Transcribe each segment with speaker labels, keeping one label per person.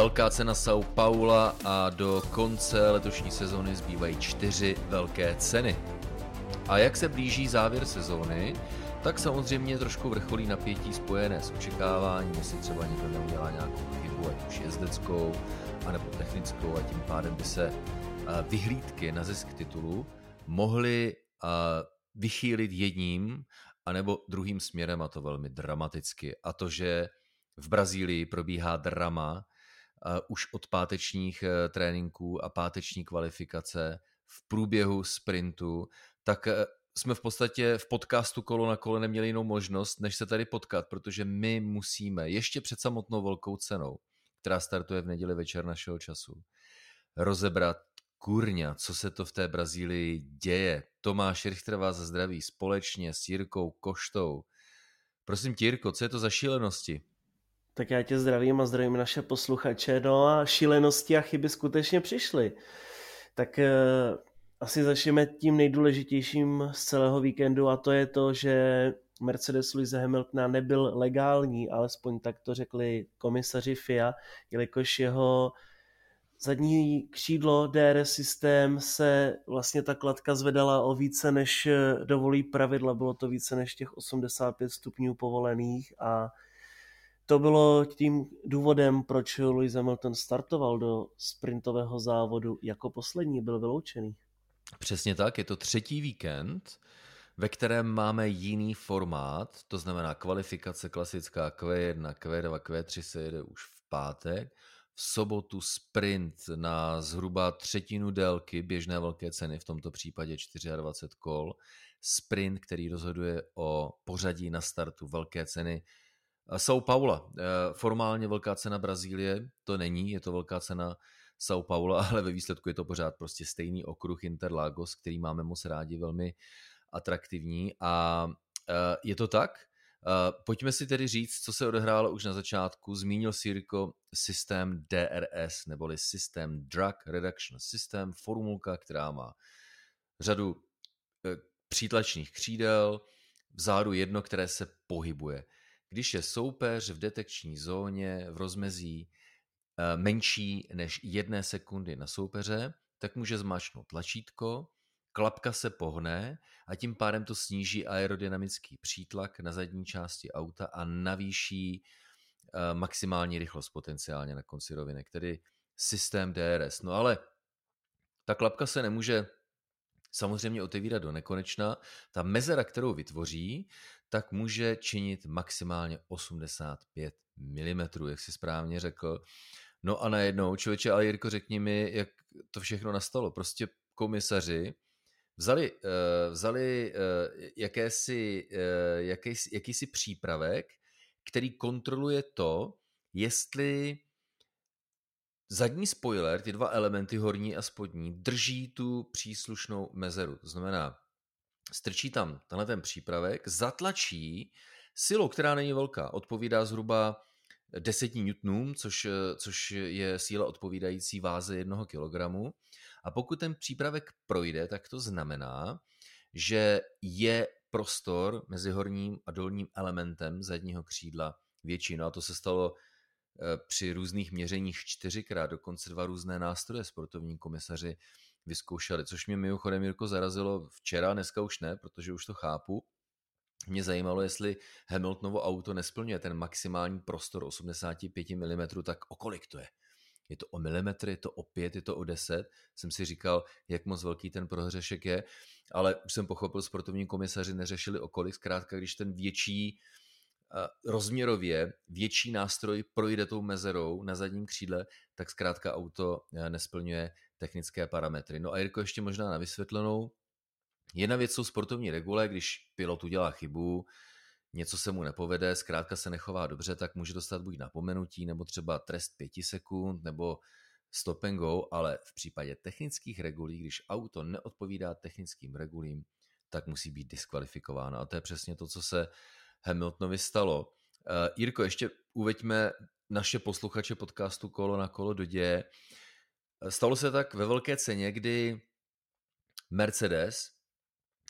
Speaker 1: Velká cena São Paula a do konce letošní sezóny zbývají čtyři velké ceny. A jak se blíží závěr sezóny, tak samozřejmě trošku vrcholí napětí spojené s očekáváním, jestli třeba někdo neudělá nějakou chybu, ať už jezdeckou, anebo technickou a tím pádem by se vyhlídky na zisk titulu mohly vychýlit jedním anebo druhým směrem a to velmi dramaticky. A to, že v Brazílii probíhá drama už od pátečních e, tréninků a páteční kvalifikace v průběhu sprintu, tak e, jsme v podstatě v podcastu Kolo na kole neměli jinou možnost, než se tady potkat, protože my musíme ještě před samotnou velkou cenou, která startuje v neděli večer našeho času, rozebrat kurňa, co se to v té Brazílii děje. Tomáš Richter vás zdraví společně s Jirkou Koštou. Prosím tě, Jirko, co je to za šílenosti?
Speaker 2: Tak já tě zdravím a zdravím naše posluchače. No a šílenosti a chyby skutečně přišly. Tak eh, asi začneme tím nejdůležitějším z celého víkendu a to je to, že Mercedes Lewis Hamiltona nebyl legální, alespoň tak to řekli komisaři FIA, jelikož jeho zadní křídlo DRS systém se vlastně ta kladka zvedala o více než dovolí pravidla, bylo to více než těch 85 stupňů povolených a to bylo tím důvodem, proč Lewis Hamilton startoval do sprintového závodu jako poslední, byl vyloučený.
Speaker 1: Přesně tak, je to třetí víkend, ve kterém máme jiný formát, to znamená kvalifikace klasická Q1, Q2, Q3 se jede už v pátek, v sobotu sprint na zhruba třetinu délky běžné velké ceny, v tomto případě 24 kol, sprint, který rozhoduje o pořadí na startu velké ceny São Paula. Eh, formálně velká cena Brazílie to není, je to velká cena São Paulo, ale ve výsledku je to pořád prostě stejný okruh Interlagos, který máme moc rádi, velmi atraktivní a uh, je to tak. Pojďme si tedy říct, co se odehrálo už na začátku. Zmínil Sirko systém DRS, neboli systém Drug Reduction System, formulka, která má řadu přítlačných křídel, vzadu jedno, které se pohybuje. Když je soupeř v detekční zóně v rozmezí Eh, menší než jedné sekundy na soupeře, tak může zmáčknout tlačítko, klapka se pohne a tím pádem to sníží aerodynamický přítlak na zadní části auta a navýší eh, maximální rychlost potenciálně na konci rovinek, tedy systém DRS. No ale ta klapka se nemůže samozřejmě otevírat do nekonečna. Ta mezera, kterou vytvoří, tak může činit maximálně 85 mm, jak si správně řekl. No a najednou, člověče, ale Jirko, řekni mi, jak to všechno nastalo. Prostě komisaři vzali, uh, vzali uh, jakési, uh, jakýsi, jakýsi přípravek, který kontroluje to, jestli zadní spoiler, ty dva elementy, horní a spodní, drží tu příslušnou mezeru. To znamená, strčí tam tenhle ten přípravek, zatlačí silou, která není velká, odpovídá zhruba 10 newtonům, což, což je síla odpovídající váze jednoho kilogramu. A pokud ten přípravek projde, tak to znamená, že je prostor mezi horním a dolním elementem zadního křídla větší. No a to se stalo při různých měřeních čtyřikrát, dokonce dva různé nástroje sportovní komisaři vyzkoušeli, což mě mimochodem Jirko zarazilo včera, dneska už ne, protože už to chápu, mě zajímalo, jestli Hamiltonovo auto nesplňuje ten maximální prostor 85 mm, tak o kolik to je? Je to o milimetry, je to o pět, je to o deset. Jsem si říkal, jak moc velký ten prohřešek je, ale už jsem pochopil, sportovní komisaři neřešili o kolik. Zkrátka, když ten větší rozměrově větší nástroj projde tou mezerou na zadním křídle, tak zkrátka auto eh, nesplňuje technické parametry. No a Jirko, ještě možná na vysvětlenou, Jedna věc jsou sportovní regule, když pilot udělá chybu, něco se mu nepovede, zkrátka se nechová dobře, tak může dostat buď napomenutí, nebo třeba trest pěti sekund, nebo stop and go, ale v případě technických regulí, když auto neodpovídá technickým regulím, tak musí být diskvalifikováno. A to je přesně to, co se Hamiltonovi stalo. Uh, Jirko, ještě uveďme naše posluchače podcastu Kolo na kolo do děje. Stalo se tak ve velké ceně, kdy Mercedes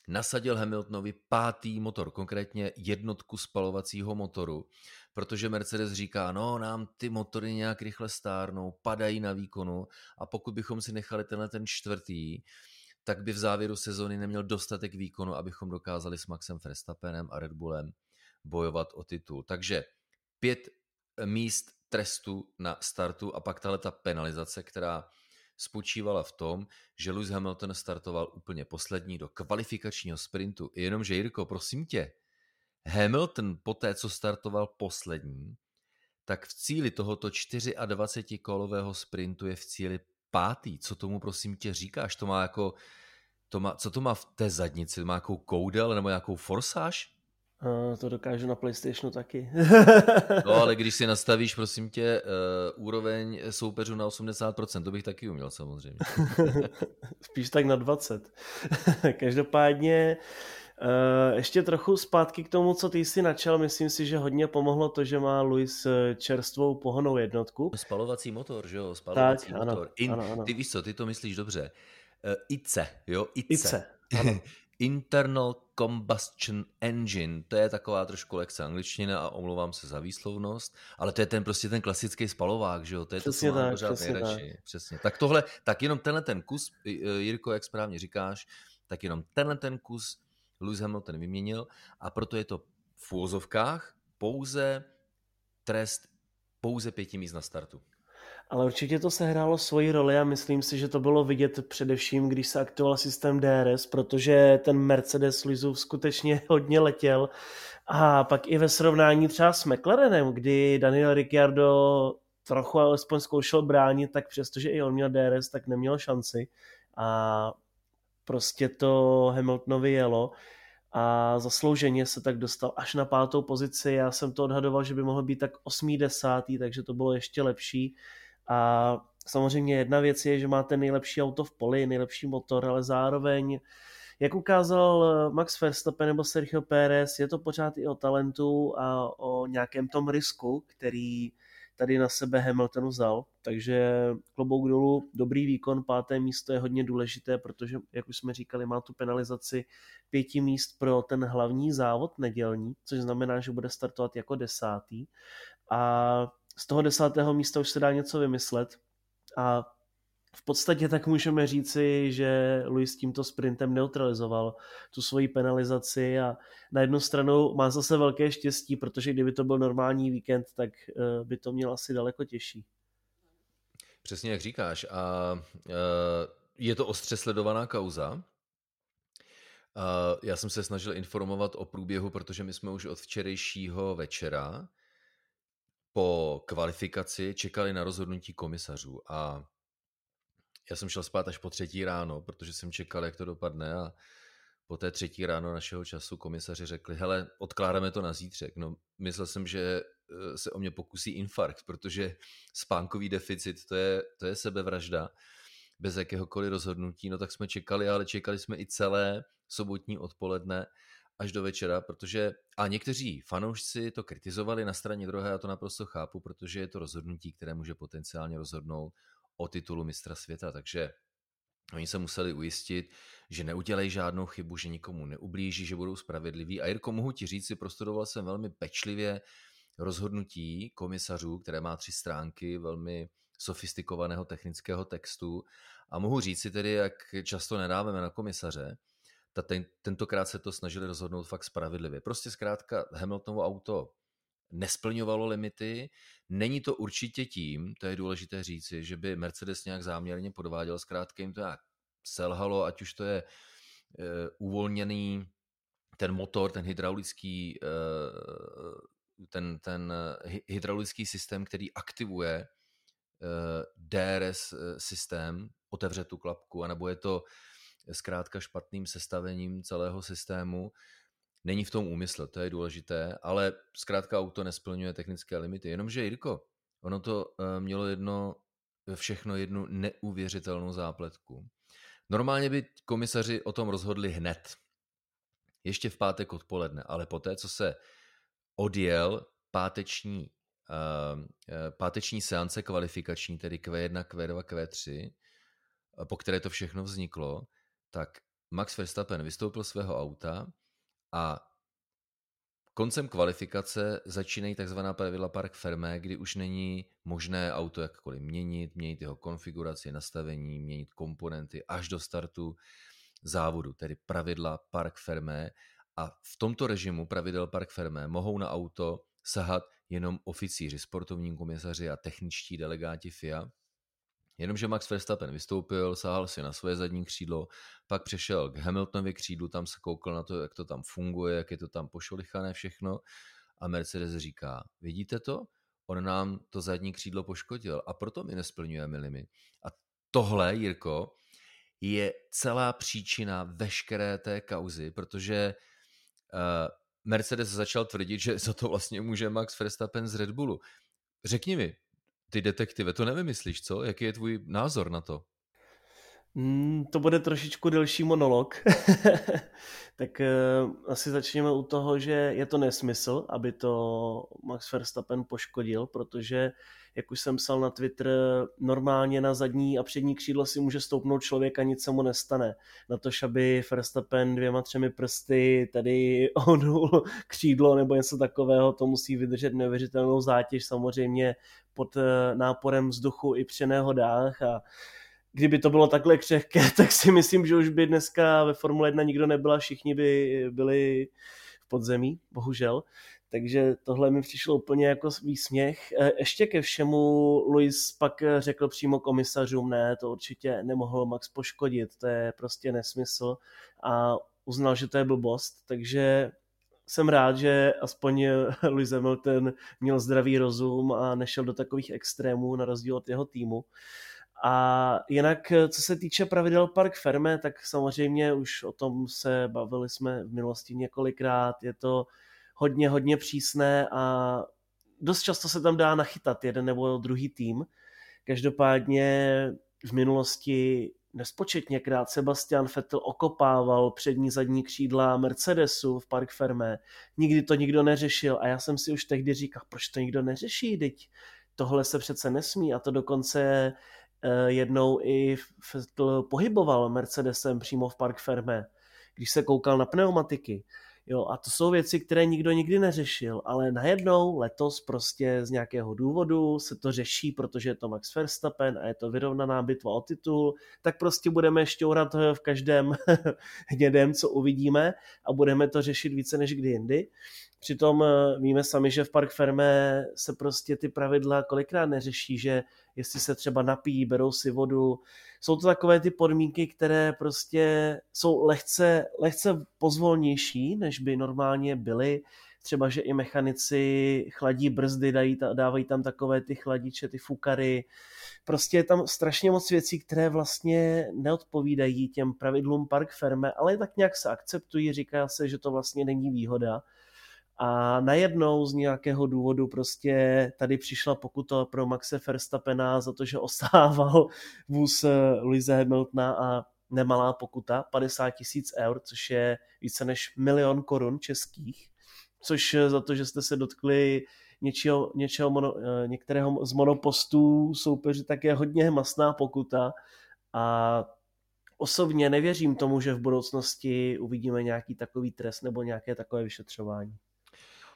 Speaker 1: nasadil Hamiltonovi pátý motor, konkrétně jednotku spalovacího motoru, protože Mercedes říká, no nám ty motory nějak rychle stárnou, padají na výkonu a pokud bychom si nechali tenhle ten čtvrtý, tak by v závěru sezóny neměl dostatek výkonu, abychom dokázali s Maxem Verstappenem a Red Bullem bojovat o titul. Takže pět míst trestu na startu a pak tahle ta penalizace, která spočívala v tom, že Lewis Hamilton startoval úplně poslední do kvalifikačního sprintu. Jenomže Jirko, prosím tě, Hamilton po té, co startoval poslední, tak v cíli tohoto 24-kolového sprintu je v cíli pátý. Co tomu prosím tě říkáš? To má jako, to má, co to má v té zadnici? Má nějakou koudel nebo nějakou forsáž?
Speaker 2: Uh, to dokážu na PlayStationu taky.
Speaker 1: no ale když si nastavíš, prosím tě, uh, úroveň soupeřů na 80%, to bych taky uměl samozřejmě.
Speaker 2: Spíš tak na 20. Každopádně uh, ještě trochu zpátky k tomu, co ty jsi načal, myslím si, že hodně pomohlo to, že má Luis čerstvou pohonou jednotku.
Speaker 1: Spalovací motor, že jo? Spalovací
Speaker 2: tak,
Speaker 1: motor.
Speaker 2: Ano, In, ano, ano.
Speaker 1: Ty víš co, ty to myslíš dobře. Uh, ICE, jo? ICE.
Speaker 2: ICE ano.
Speaker 1: Internal Combustion Engine, to je taková trošku lekce angličtiny a omlouvám se za výslovnost, ale to je ten prostě ten klasický spalovák, že jo, to je
Speaker 2: přesně
Speaker 1: to, co
Speaker 2: tak,
Speaker 1: pořád nejradši. Tak. Přesně. Tak tohle, tak jenom tenhle ten kus, Jirko, jak správně říkáš, tak jenom tenhle ten kus Lewis Hamilton vyměnil a proto je to v úvozovkách pouze trest pouze pěti míst na startu.
Speaker 2: Ale určitě to sehrálo svoji roli a myslím si, že to bylo vidět především, když se aktivoval systém DRS, protože ten Mercedes Lizův skutečně hodně letěl. A pak i ve srovnání třeba s McLarenem, kdy Daniel Ricciardo trochu alespoň zkoušel bránit, tak přestože i on měl DRS, tak neměl šanci. A prostě to Hamiltonovi jelo a zaslouženě se tak dostal až na pátou pozici. Já jsem to odhadoval, že by mohl být tak osmý, desátý, takže to bylo ještě lepší. A samozřejmě jedna věc je, že máte nejlepší auto v poli, nejlepší motor, ale zároveň, jak ukázal Max Verstappen nebo Sergio Pérez, je to pořád i o talentu a o nějakém tom risku, který tady na sebe Hamilton vzal. Takže klobouk dolů, dobrý výkon, páté místo je hodně důležité, protože, jak už jsme říkali, má tu penalizaci pěti míst pro ten hlavní závod nedělní, což znamená, že bude startovat jako desátý. A z toho desátého místa už se dá něco vymyslet a v podstatě tak můžeme říci, že Luis tímto sprintem neutralizoval tu svoji penalizaci a na jednu stranu má zase velké štěstí, protože kdyby to byl normální víkend, tak eh, by to měl asi daleko těžší.
Speaker 1: Přesně jak říkáš. A eh, je to ostře sledovaná kauza. Já jsem se snažil informovat o průběhu, protože my jsme už od včerejšího večera po kvalifikaci čekali na rozhodnutí komisařů a já jsem šel spát až po třetí ráno, protože jsem čekal, jak to dopadne a po té třetí ráno našeho času komisaři řekli, hele, odkládáme to na zítřek. No, myslel jsem, že eh, se o mě pokusí infarkt, protože spánkový deficit, to je, to je sebevražda bez jakéhokoliv rozhodnutí. No tak jsme čekali, ale čekali jsme i celé sobotní odpoledne až do večera, protože a někteří fanoušci to kritizovali na straně druhé, a to naprosto chápu, protože je to rozhodnutí, které může potenciálně rozhodnout o titulu mistra světa, takže Oni se museli ujistit, že neudělají žádnou chybu, že nikomu neublíží, že budou spravedliví. A Jirko, mohu ti říct, si prostudoval jsem velmi pečlivě rozhodnutí komisařů, které má tři stránky velmi sofistikovaného technického textu. A mohu říct si tedy, jak často nedáváme na komisaře, ta ten, tentokrát se to snažili rozhodnout fakt spravedlivě. Prostě zkrátka Hamiltonovo auto nesplňovalo limity. Není to určitě tím, to je důležité říci, že by Mercedes nějak záměrně podváděl, zkrátka jim to nějak selhalo, ať už to je uh, uvolněný ten motor, ten hydraulický, uh, ten, ten hydraulický systém, který aktivuje uh, DRS systém, otevře tu klapku, anebo je to zkrátka špatným sestavením celého systému. Není v tom úmysl, to je důležité, ale zkrátka auto nesplňuje technické limity. Jenomže, Jirko, ono to eh, mělo jedno, všechno jednu neuvěřitelnou zápletku. Normálně by komisaři o tom rozhodli hned, ještě v pátek odpoledne, ale poté, co se odjel páteční, uh, páteční seance kvalifikační, tedy Q1, Q2, Q3, po které to všechno vzniklo, tak Max Verstappen vystoupil svého auta a koncem kvalifikace začínají takzvaná pravidla park fermé, kdy už není možné auto jakkoliv měnit, měnit jeho konfiguraci, nastavení, měnit komponenty až do startu závodu, tedy pravidla park fermé. A v tomto režimu pravidel park fermé mohou na auto sahat jenom oficíři, sportovní komisaři a techničtí delegáti FIA, Jenomže Max Verstappen vystoupil, sáhal si na své zadní křídlo, pak přešel k Hamiltonovi křídlu, tam se koukal na to, jak to tam funguje, jak je to tam pošolichané všechno a Mercedes říká, vidíte to? On nám to zadní křídlo poškodil a proto my nesplňujeme limit. A tohle, Jirko, je celá příčina veškeré té kauzy, protože uh, Mercedes začal tvrdit, že za to vlastně může Max Verstappen z Red Bullu. Řekni mi, ty detektive, to nevymyslíš, co? Jaký je tvůj názor na to?
Speaker 2: Mm, to bude trošičku delší monolog. tak uh, asi začněme u toho, že je to nesmysl, aby to Max Verstappen poškodil, protože, jak už jsem psal na Twitter, normálně na zadní a přední křídlo si může stoupnout člověk a nic se mu nestane. Na to, aby Verstappen dvěma, třemi prsty tady ohnul křídlo nebo něco takového, to musí vydržet neuvěřitelnou zátěž samozřejmě pod eh, náporem vzduchu i při nehodách a kdyby to bylo takhle křehké, tak si myslím, že už by dneska ve Formule 1 nikdo nebyla, všichni by byli v podzemí, bohužel. Takže tohle mi přišlo úplně jako výsměch. E, ještě ke všemu Luis pak řekl přímo komisařům, ne, to určitě nemohl Max poškodit, to je prostě nesmysl a uznal, že to je blbost, takže jsem rád, že aspoň Lewis Hamilton měl zdravý rozum a nešel do takových extrémů na rozdíl od jeho týmu. A jinak, co se týče pravidel Park Ferme, tak samozřejmě už o tom se bavili jsme v minulosti několikrát. Je to hodně, hodně přísné a dost často se tam dá nachytat jeden nebo druhý tým. Každopádně v minulosti nespočetněkrát Sebastian Vettel okopával přední zadní křídla Mercedesu v Park Ferme. Nikdy to nikdo neřešil a já jsem si už tehdy říkal, proč to nikdo neřeší, teď tohle se přece nesmí a to dokonce Eh, jednou i Vettel pohyboval Mercedesem přímo v Park Ferme, když se koukal na pneumatiky. Jo, a to jsou věci, které nikdo nikdy neřešil, ale najednou letos prostě z nějakého důvodu se to řeší, protože je to Max Verstappen a je to vyrovnaná bitva o titul, tak prostě budeme šťourat v každém hnědém, co uvidíme a budeme to řešit více než kdy jindy. Přitom eh, víme sami, že v Park Ferme se prostě ty pravidla kolikrát neřeší, že jestli se třeba napijí, berou si vodu. Jsou to takové ty podmínky, které prostě jsou lehce, lehce pozvolnější, než by normálně byly. Třeba, že i mechanici chladí brzdy, dají, dávají tam takové ty chladiče, ty fukary. Prostě je tam strašně moc věcí, které vlastně neodpovídají těm pravidlům Park Ferme, ale tak nějak se akceptují, říká se, že to vlastně není výhoda a najednou z nějakého důvodu prostě tady přišla pokuta pro Maxe Verstappena za to, že osával vůz eh, Luise Hamiltona a nemalá pokuta, 50 tisíc eur, což je více než milion korun českých, což eh, za to, že jste se dotkli něčeho, něčeho mono, eh, některého z monopostů soupeři, tak je hodně masná pokuta a osobně nevěřím tomu, že v budoucnosti uvidíme nějaký takový trest nebo nějaké takové vyšetřování.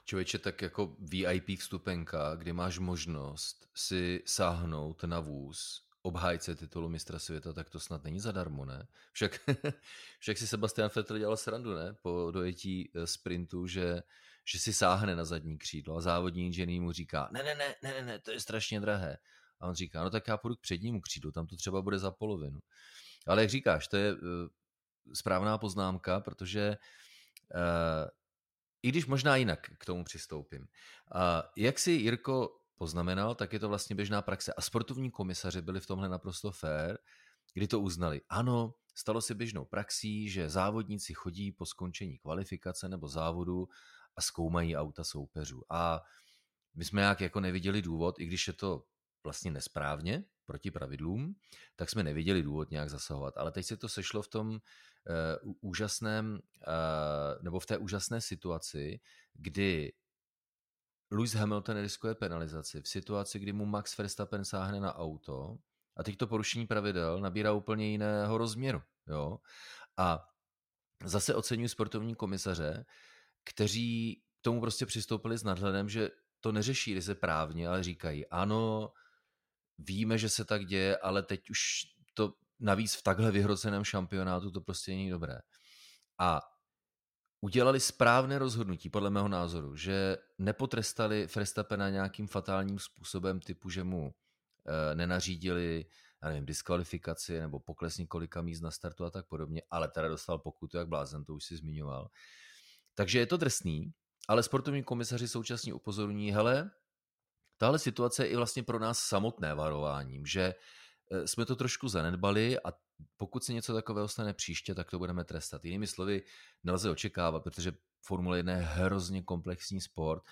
Speaker 1: Člověče, tak jako VIP vstupenka, kdy máš možnost si sáhnout na vůz obhájce titulu mistra světa, tak to snad není zadarmo, ne? Však, však si Sebastian Vettel dělal srandu, ne? Po dojetí eh, sprintu, že, že si sáhne na zadní křídlo a závodní inženýr mu říká, ne, ne, ne, ne, ne, to je strašně drahé. A on říká, no tak já půjdu k přednímu křídlu, tam to třeba bude za polovinu. Ale jak říkáš, to je uh, správná poznámka, protože uh, i když možná jinak k tomu přistoupím. Jak si Jirko poznamenal, tak je to vlastně běžná praxe. A sportovní komisaři byli v tomhle naprosto fair, kdy to uznali. Ano, stalo se běžnou praxí, že závodníci chodí po skončení kvalifikace nebo závodu a zkoumají auta soupeřů. A my jsme jak jako neviděli důvod, i když je to vlastně nesprávně, proti pravidlům, tak jsme neviděli důvod nějak zasahovat. Ale teď se to sešlo v tom uh, úžasném, uh, nebo v té úžasné situaci, kdy Lewis Hamilton riskuje penalizaci v situaci, kdy mu Max Verstappen sáhne na auto a teď to porušení pravidel nabírá úplně jiného rozměru. Jo? A zase oceňuji sportovní komisaře, kteří k tomu prostě přistoupili s nadhledem, že to neřeší se právně, ale říkají, ano, víme, že se tak děje, ale teď už to navíc v takhle vyhroceném šampionátu to prostě není dobré. A udělali správné rozhodnutí, podle mého názoru, že nepotrestali Verstappena nějakým fatálním způsobem typu, že mu e, nenařídili já nevím, diskvalifikaci nebo pokles několika míst na startu a tak podobně, ale teda dostal pokutu jak blázen, to už si zmiňoval. Takže je to drsný, ale sportovní komisaři současně upozorní, hele, tahle situace je i vlastně pro nás samotné varováním, že eh, jsme to trošku zanedbali a pokud se něco takového stane příště, tak to budeme trestat. Jinými slovy, nelze očekávat, protože Formule 1 je hrozně komplexní sport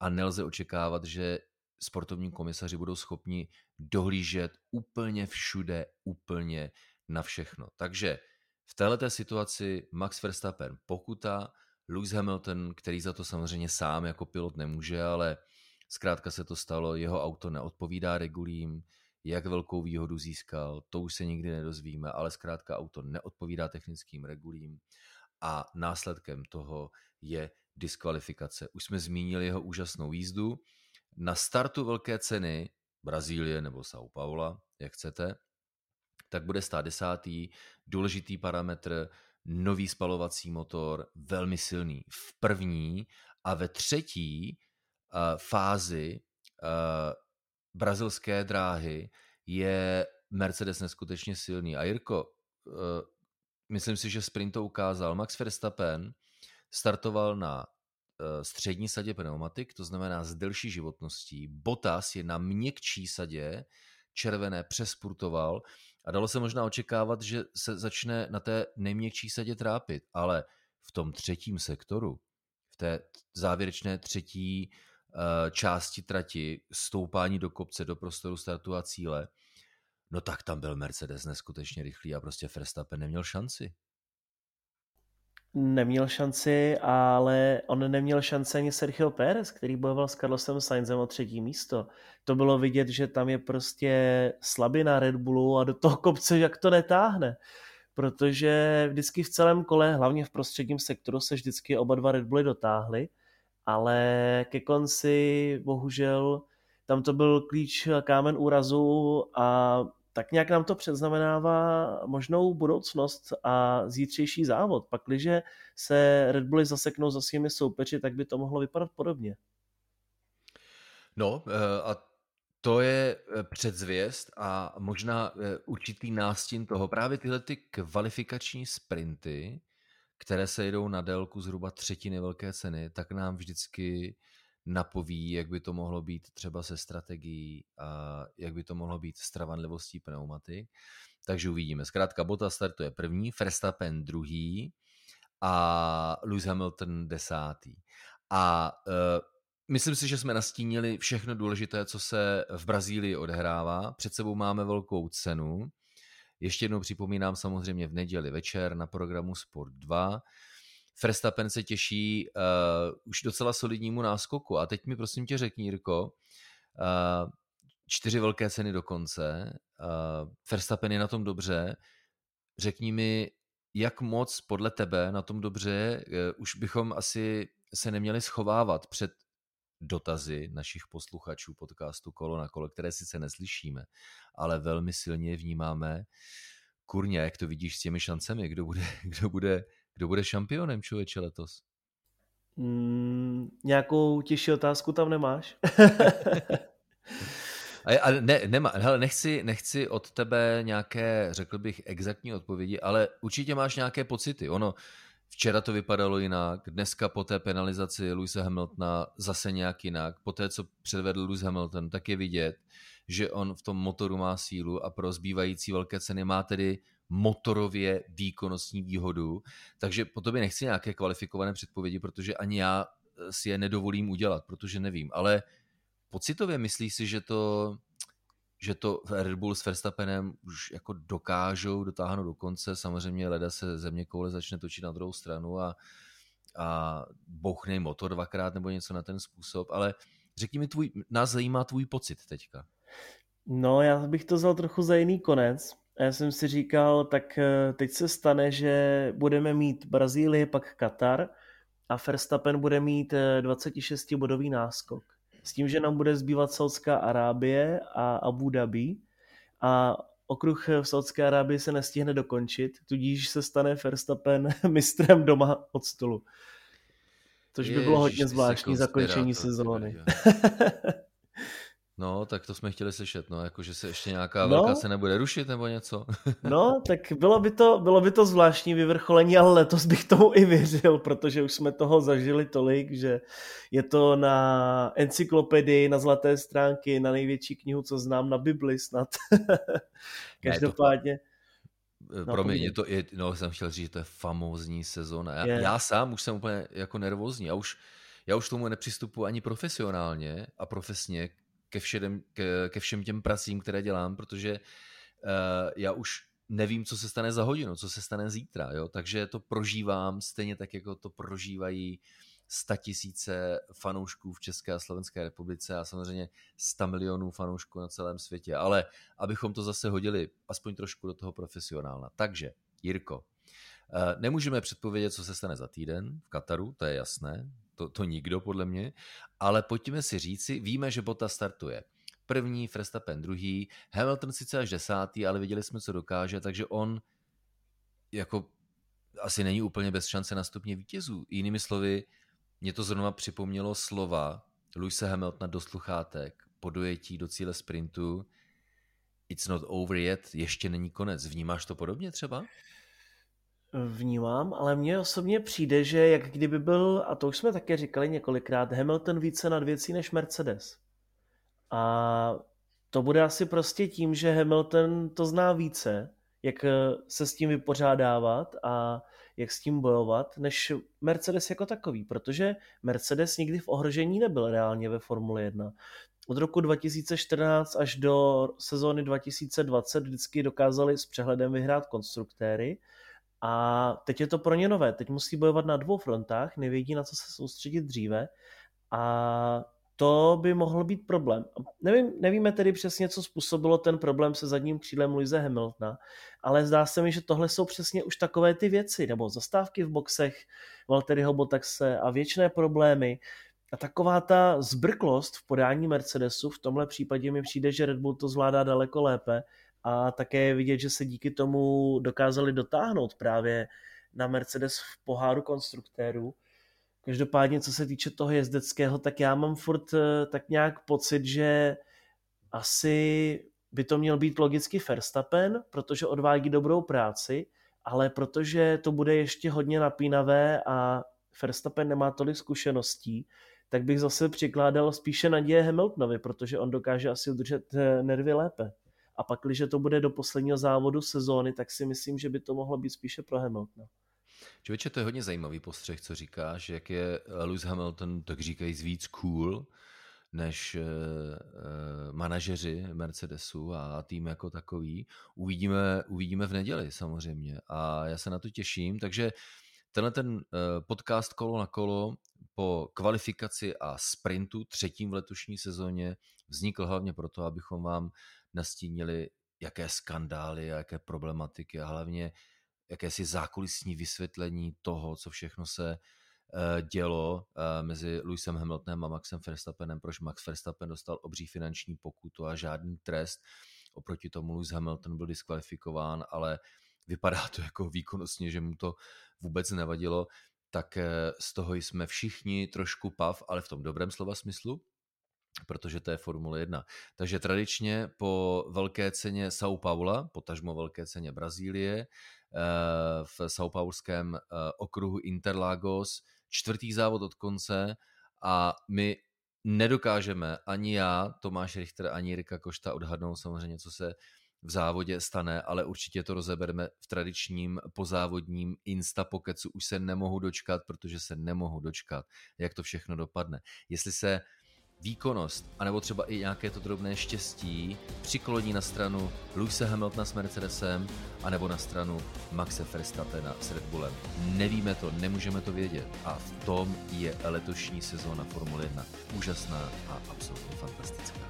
Speaker 1: a nelze očekávat, že sportovní komisaři budou schopni dohlížet úplně všude, úplně na všechno. Takže v této situaci Max Verstappen pokuta, Lewis Hamilton, který za to samozřejmě sám jako pilot nemůže, ale zkrátka se to stalo, jeho auto neodpovídá regulím, jak velkou výhodu získal, to už se nikdy nedozvíme, ale zkrátka auto neodpovídá technickým regulím a následkem toho je diskvalifikace. Už jsme zmínili jeho úžasnou jízdu. Na startu velké ceny Brazílie nebo São Paula, jak chcete, tak bude stát desátý. Důležitý parametr, nový spalovací motor, velmi silný. V první a ve třetí fázi uh, brazilské dráhy je Mercedes neskutečně silný. A Jirko, uh, myslím si, že sprint to ukázal. Max Verstappen startoval na střední sadě pneumatik, to znamená s delší životností. Bottas je na měkčí sadě, červené, přespurtoval a dalo se možná očekávat, že se začne na té nejměkčí sadě trápit, ale v tom třetím sektoru, v té závěrečné třetí části trati, stoupání do kopce, do prostoru startu a cíle, no tak tam byl Mercedes neskutečně rychlý a prostě Verstappen neměl šanci
Speaker 2: neměl šanci, ale on neměl šanci ani Sergio Pérez, který bojoval s Carlosem Sainzem o třetí místo. To bylo vidět, že tam je prostě slabina Red Bullu a do toho kopce jak to netáhne. Protože vždycky v celém kole, hlavně v prostředním sektoru, se vždycky oba dva Red Bully dotáhly, ale ke konci bohužel tam to byl klíč kámen úrazu a tak nějak nám to předznamenává možnou budoucnost a zítřejší závod. Pakliže se Red Bulli zaseknou za svými soupeři, tak by to mohlo vypadat podobně.
Speaker 1: No eh, a to je eh, předzvěst a možná eh, určitý nástin toho. Právě tyhle ty kvalifikační sprinty, které se jedou na délku zhruba třetiny velké ceny, tak nám vždycky napoví, jak by to mohlo být třeba se strategií a jak by to mohlo být s travanlivostí pneumatik. Takže uvidíme. Zkrátka Bota startuje první, Verstappen druhý a Lewis Hamilton desátý. A uh, myslím si, že jsme nastínili všechno důležité, co se v Brazílii odehrává. Před sebou máme velkou cenu. Ještě jednou připomínám samozřejmě v neděli večer na programu Sport 2 Verstappen se těší uh, už docela solidnímu náskoku. A teď mi prosím tě řekni, Jirko, uh, čtyři velké ceny do konce, uh, Verstappen je na tom dobře, řekni mi, jak moc podle tebe na tom dobře, uh, už bychom asi se neměli schovávat před dotazy našich posluchačů podcastu Kolo na kolo, které sice neslyšíme, ale velmi silně vnímáme. Kurně, jak to vidíš s těmi šancemi, kdo bude, kdo bude kdo bude šampionem člověče letos?
Speaker 2: Mm, nějakou těžší otázku tam nemáš?
Speaker 1: a, a ne, nema, hele, nechci, nechci od tebe nějaké, řekl bych, exaktní odpovědi, ale určitě máš nějaké pocity. Ono, včera to vypadalo jinak, dneska po té penalizaci Louisa Hamiltona zase nějak jinak. Po té, co předvedl Lewis Hamilton, tak je vidět, že on v tom motoru má sílu a pro zbývající velké ceny má tedy motorově výkonnostní výhodu, takže po tobě nechci nějaké kvalifikované předpovědi, protože ani já si je nedovolím udělat, protože nevím, ale pocitově myslíš si, že to, že to Red Bull s Verstappenem už jako dokážou dotáhnout do konce, samozřejmě leda se země koule začne točit na druhou stranu a, a bouchne motor dvakrát nebo něco na ten způsob, ale řekni mi, tvůj, nás zajímá tvůj pocit teďka.
Speaker 2: No, já bych to vzal trochu za jiný konec já jsem si říkal, tak eh, teď se stane, že budeme mít Brazílii, pak Katar a Verstappen bude mít 26-bodový náskok. S tím, že nám bude zbývat Saudská Arábie a Abu Dhabi a okruh v Saudské Arábii se nestihne dokončit, tudíž se stane Verstappen mistrem doma od stolu. Což by bylo hodně zvláštní zakončení sezóny.
Speaker 1: No, tak to jsme chtěli slyšet, no, jako že se ještě nějaká no, velká se nebude rušit nebo něco.
Speaker 2: no, tak bylo by, to, bylo by to zvláštní vyvrcholení, ale letos bych tomu i věřil, protože už jsme toho zažili tolik, že je to na encyklopedii, na zlaté stránky, na největší knihu, co znám, na Bibli snad. Každopádně. Ne,
Speaker 1: to... Eh, no, Promiň, je to, je, no, jsem chtěl říct, že to je famózní sezóna. Já, já sám už jsem úplně jako nervózní. Já už, já už tomu nepřistupuji ani profesionálně a profesně ke, všem, ke, ke všem těm pracím, které dělám, protože uh, já už nevím, co se stane za hodinu, co se stane zítra, jo? takže to prožívám stejně tak, jako to prožívají tisíce fanoušků v České a Slovenské republice a samozřejmě 100 milionů fanoušků na celém světě. Ale abychom to zase hodili aspoň trošku do toho profesionálna. Takže, Jirko, eh, nemůžeme předpovědět, co se stane za týden v Kataru, to je jasné, to, to nikdo podle mě, ale pojďme si říci, víme, že Bota startuje první, Verstappen druhý, Hamilton sice až desátý, ale viděli jsme, co dokáže, takže on jako asi není úplně bez šance na stupně vítězů. Jinými slovy, mě to zrovna připomnělo slova Luise Hamiltona do sluchátek po dojetí do cíle sprintu It's not over yet, ještě není konec. Vnímáš to podobně třeba?
Speaker 2: Vnímám, ale mně osobně přijde, že jak kdyby byl, a to už jsme také říkali několikrát, Hamilton více nad věcí než Mercedes. A to bude asi prostě tím, že Hamilton to zná více, jak se s tím vypořádávat a jak s tím bojovat, než Mercedes jako takový, protože Mercedes nikdy v ohrožení nebyl reálně ve Formule 1. Od roku 2014 až do sezóny 2020 vždycky dokázali s přehledem vyhrát konstruktéry a teď je to pro ně nové. Teď musí bojovat na dvou frontách, nevědí, na co se soustředit dříve. A to by mohl být problém. Nevím, nevíme tedy přesně, co způsobilo ten problém se zadním křídlem Luise Hamiltona, ale zdá se mi, že tohle jsou přesně už takové ty věci, nebo zastávky v boxech Valtteriho Botaxe a věčné problémy. A taková ta zbrklost v podání Mercedesu, v tomhle případě mi přijde, že Red Bull to zvládá daleko lépe a také vidět, že se díky tomu dokázali dotáhnout právě na Mercedes v poháru konstruktérů. Každopádně, co se týče toho jezdeckého, tak já mám furt eh, tak nějak pocit, že asi by to měl být logicky Verstappen, protože odvádí dobrou práci, ale protože to bude ještě hodně napínavé a Verstappen nemá tolik zkušeností, tak bych zase přikládal spíše naděje Hamiltonovi, protože on dokáže asi udržet eh, nervy lépe. A pak, když to bude do posledního závodu sezóny, tak si myslím, že by to mohlo být spíše pro Hamiltona.
Speaker 1: Člověče, to je hodně zajímavý postřeh, co říkáš, jak je Lewis Hamilton, tak říkají, víc cool, než uh, uh, manažeři Mercedesu a tým jako takový. Uvidíme, uvidíme v neděli samozřejmě a já se na to těším, takže tenhle ten podcast kolo na kolo po kvalifikaci a sprintu třetím v letošní sezóně vznikl hlavně proto, abychom vám nastínili, jaké skandály a jaké problematiky a hlavně jakési zákulisní vysvětlení toho, co všechno se uh, dělo uh, mezi Lewisem Hamiltonem a Maxem Verstappenem, proč Max Verstappen dostal obří finanční pokutu a žádný trest. Oproti tomu Lewis Hamilton byl diskvalifikován, ale vypadá to jako výkonnostně, že mu to vůbec nevadilo, tak eh, z toho jsme všichni trošku pav, ale v tom dobrém slova smyslu, protože to je Formule 1. Takže tradičně po velké ceně São Paula, potažmo velké ceně Brazílie, eh, v São Paulském eh, okruhu Interlagos, čtvrtý závod od konce a my nedokážeme ani já, Tomáš Richter, ani Jirka Košta odhadnout samozřejmě, co se v závodě stane, ale určitě to rozebereme v tradičním pozávodním instapokecu. Už se nemohu dočkat, protože se nemohu dočkat, jak to všechno dopadne. Jestli se výkonnost, anebo třeba i nějaké to drobné štěstí přikloní na stranu Luise Hamiltona s Mercedesem, anebo na stranu Maxe Verstappena s Red Bullem. Nevíme to, nemůžeme to vědět a v tom je letošní sezóna Formule 1 úžasná a absolutně fantastická.